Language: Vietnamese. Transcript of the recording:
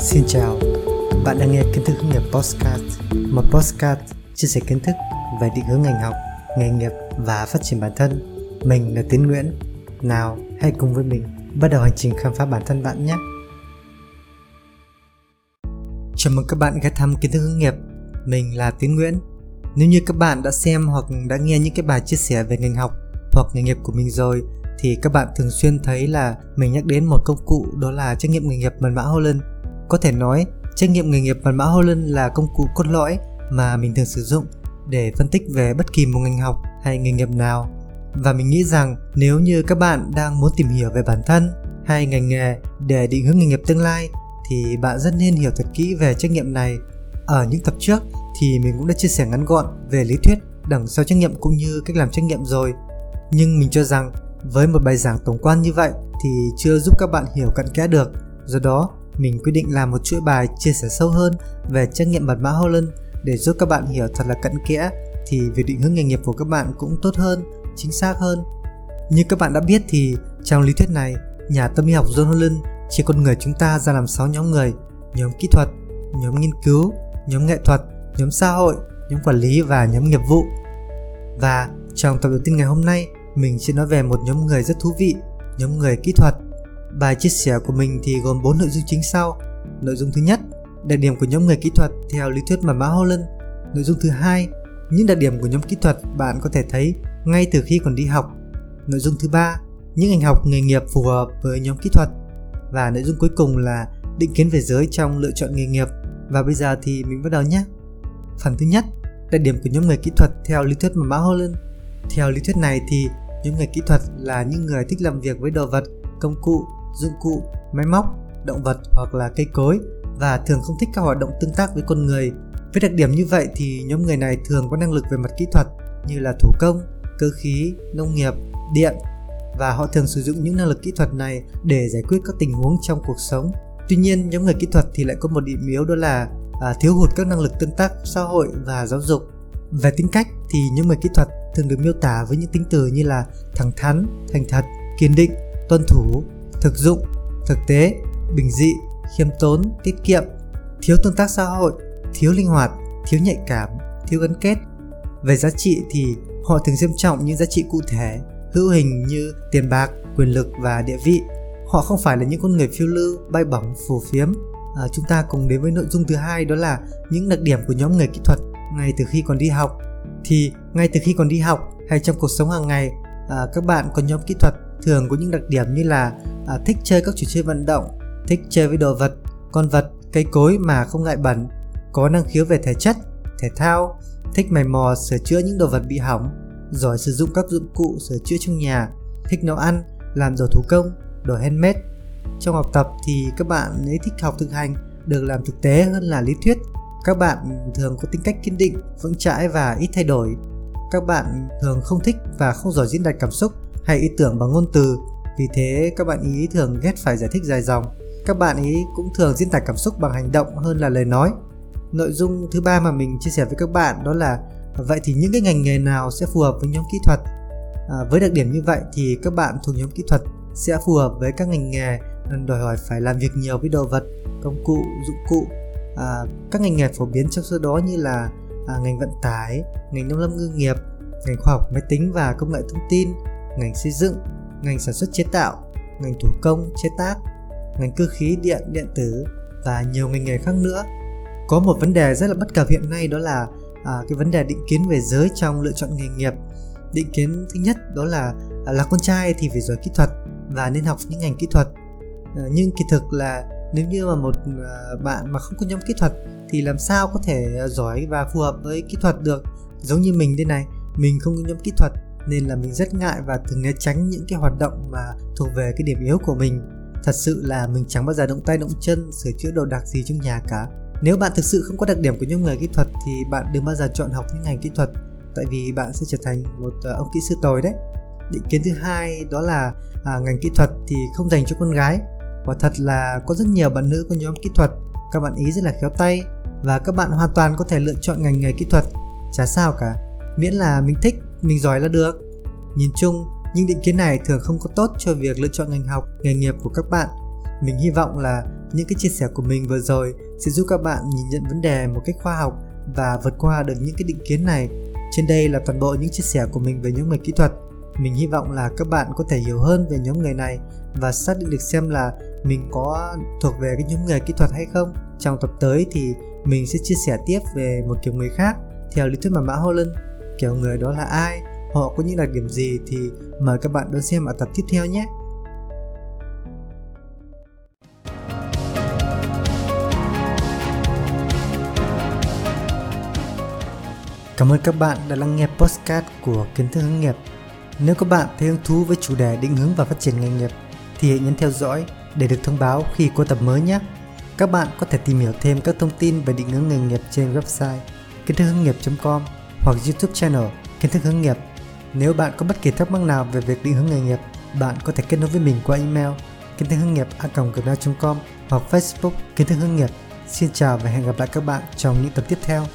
Xin chào, bạn đang nghe kiến thức hướng nghiệp Postcard, một postcard chia sẻ kiến thức về định hướng ngành học, nghề nghiệp và phát triển bản thân. Mình là Tiến Nguyễn. Nào, hãy cùng với mình bắt đầu hành trình khám phá bản thân bạn nhé. Chào mừng các bạn ghé thăm kiến thức hướng nghiệp. Mình là Tiến Nguyễn. Nếu như các bạn đã xem hoặc đã nghe những cái bài chia sẻ về ngành học hoặc nghề nghiệp của mình rồi thì các bạn thường xuyên thấy là mình nhắc đến một công cụ đó là trách nhiệm nghề nghiệp mật mã Holland. Có thể nói, trách nhiệm nghề nghiệp mật mã Holland là công cụ cốt lõi mà mình thường sử dụng để phân tích về bất kỳ một ngành học hay nghề nghiệp nào. Và mình nghĩ rằng nếu như các bạn đang muốn tìm hiểu về bản thân hay ngành nghề để định hướng nghề nghiệp tương lai thì bạn rất nên hiểu thật kỹ về trách nhiệm này. Ở những tập trước thì mình cũng đã chia sẻ ngắn gọn về lý thuyết đằng sau trách nhiệm cũng như cách làm trách nhiệm rồi. Nhưng mình cho rằng với một bài giảng tổng quan như vậy thì chưa giúp các bạn hiểu cặn kẽ được. Do đó, mình quyết định làm một chuỗi bài chia sẻ sâu hơn về trách nhiệm mật mã Holland để giúp các bạn hiểu thật là cận kẽ thì việc định hướng nghề nghiệp của các bạn cũng tốt hơn, chính xác hơn. Như các bạn đã biết thì trong lý thuyết này, nhà tâm lý học John Holland chia con người chúng ta ra làm 6 nhóm người, nhóm kỹ thuật, nhóm nghiên cứu, nhóm nghệ thuật, nhóm xã hội, nhóm quản lý và nhóm nghiệp vụ. Và trong tập đầu tiên ngày hôm nay, mình sẽ nói về một nhóm người rất thú vị, nhóm người kỹ thuật. Bài chia sẻ của mình thì gồm 4 nội dung chính sau. Nội dung thứ nhất, đặc điểm của nhóm người kỹ thuật theo lý thuyết mật mã Holland. Nội dung thứ hai, những đặc điểm của nhóm kỹ thuật bạn có thể thấy ngay từ khi còn đi học. Nội dung thứ ba, những ngành học nghề nghiệp phù hợp với nhóm kỹ thuật. Và nội dung cuối cùng là định kiến về giới trong lựa chọn nghề nghiệp. Và bây giờ thì mình bắt đầu nhé. Phần thứ nhất, đặc điểm của nhóm người kỹ thuật theo lý thuyết mật mã Holland. Theo lý thuyết này thì nhóm người kỹ thuật là những người thích làm việc với đồ vật, công cụ, dụng cụ, máy móc, động vật hoặc là cây cối và thường không thích các hoạt động tương tác với con người. Với đặc điểm như vậy thì nhóm người này thường có năng lực về mặt kỹ thuật như là thủ công, cơ khí, nông nghiệp, điện và họ thường sử dụng những năng lực kỹ thuật này để giải quyết các tình huống trong cuộc sống. Tuy nhiên, nhóm người kỹ thuật thì lại có một điểm yếu đó là à, thiếu hụt các năng lực tương tác xã hội và giáo dục. Về tính cách thì những người kỹ thuật thường được miêu tả với những tính từ như là thẳng thắn, thành thật, kiên định, tuân thủ, thực dụng, thực tế, bình dị, khiêm tốn, tiết kiệm, thiếu tương tác xã hội, thiếu linh hoạt, thiếu nhạy cảm, thiếu gắn kết. Về giá trị thì họ thường xem trọng những giá trị cụ thể, hữu hình như tiền bạc, quyền lực và địa vị. Họ không phải là những con người phiêu lưu, bay bổng, phù phiếm. À, chúng ta cùng đến với nội dung thứ hai đó là những đặc điểm của nhóm người kỹ thuật ngay từ khi còn đi học thì ngay từ khi còn đi học hay trong cuộc sống hàng ngày à, các bạn có nhóm kỹ thuật thường có những đặc điểm như là à, thích chơi các trò chơi vận động thích chơi với đồ vật con vật cây cối mà không ngại bẩn có năng khiếu về thể chất thể thao thích mày mò sửa chữa những đồ vật bị hỏng giỏi sử dụng các dụng cụ sửa chữa trong nhà thích nấu ăn làm đồ thủ công đồ handmade. Trong học tập thì các bạn ấy thích học thực hành được làm thực tế hơn là lý thuyết. Các bạn thường có tính cách kiên định vững chãi và ít thay đổi. Các bạn thường không thích và không giỏi diễn đạt cảm xúc hay ý tưởng bằng ngôn từ vì thế các bạn ý thường ghét phải giải thích dài dòng. Các bạn ý cũng thường diễn tả cảm xúc bằng hành động hơn là lời nói. Nội dung thứ ba mà mình chia sẻ với các bạn đó là vậy thì những cái ngành nghề nào sẽ phù hợp với nhóm kỹ thuật? À, với đặc điểm như vậy thì các bạn thuộc nhóm kỹ thuật sẽ phù hợp với các ngành nghề à, đòi hỏi phải làm việc nhiều với đồ vật công cụ dụng cụ. À, các ngành nghề phổ biến trong số đó như là à, ngành vận tải ngành nông lâm ngư nghiệp ngành khoa học máy tính và công nghệ thông tin ngành xây dựng ngành sản xuất chế tạo ngành thủ công chế tác ngành cơ khí điện điện tử và nhiều ngành nghề khác nữa. Có một vấn đề rất là bất cập hiện nay đó là à, cái vấn đề định kiến về giới trong lựa chọn nghề nghiệp. Định kiến thứ nhất đó là à, là con trai thì phải giỏi kỹ thuật và nên học những ngành kỹ thuật. À, nhưng kỳ thực là nếu như mà một à, bạn mà không có nhóm kỹ thuật thì làm sao có thể à, giỏi và phù hợp với kỹ thuật được? Giống như mình đây này mình không có nhóm kỹ thuật nên là mình rất ngại và thường né tránh những cái hoạt động mà thuộc về cái điểm yếu của mình. Thật sự là mình chẳng bao giờ động tay động chân sửa chữa đồ đạc gì trong nhà cả. Nếu bạn thực sự không có đặc điểm của những người kỹ thuật thì bạn đừng bao giờ chọn học những ngành kỹ thuật tại vì bạn sẽ trở thành một ờ, ông kỹ sư tồi đấy. Định kiến thứ hai đó là à, ngành kỹ thuật thì không dành cho con gái. Quả thật là có rất nhiều bạn nữ có nhóm kỹ thuật, các bạn ý rất là khéo tay và các bạn hoàn toàn có thể lựa chọn ngành nghề kỹ thuật, chả sao cả, miễn là mình thích, mình giỏi là được. Nhìn chung, những định kiến này thường không có tốt cho việc lựa chọn ngành học, nghề nghiệp của các bạn. Mình hy vọng là những cái chia sẻ của mình vừa rồi sẽ giúp các bạn nhìn nhận vấn đề một cách khoa học và vượt qua được những cái định kiến này. Trên đây là toàn bộ những chia sẻ của mình về nhóm người kỹ thuật. Mình hy vọng là các bạn có thể hiểu hơn về nhóm người này và xác định được xem là mình có thuộc về cái nhóm người kỹ thuật hay không. Trong tập tới thì mình sẽ chia sẻ tiếp về một kiểu người khác theo lý thuyết mà mã Holland. Kiểu người đó là ai, họ có những đặc điểm gì thì mời các bạn đón xem ở tập tiếp theo nhé. Cảm ơn các bạn đã lắng nghe podcast của Kiến thức hướng nghiệp. Nếu các bạn thấy hứng thú với chủ đề định hướng và phát triển nghề nghiệp thì hãy nhấn theo dõi để được thông báo khi có tập mới nhé. Các bạn có thể tìm hiểu thêm các thông tin về định hướng nghề nghiệp trên website kiến thức hướng nghiệp.com hoặc YouTube channel Kiến thức hướng nghiệp. Nếu bạn có bất kỳ thắc mắc nào về việc định hướng nghề nghiệp, bạn có thể kết nối với mình qua email kiến thức hướng nghiệp a.gmail.com hoặc Facebook kiến thức hướng nghiệp. Xin chào và hẹn gặp lại các bạn trong những tập tiếp theo.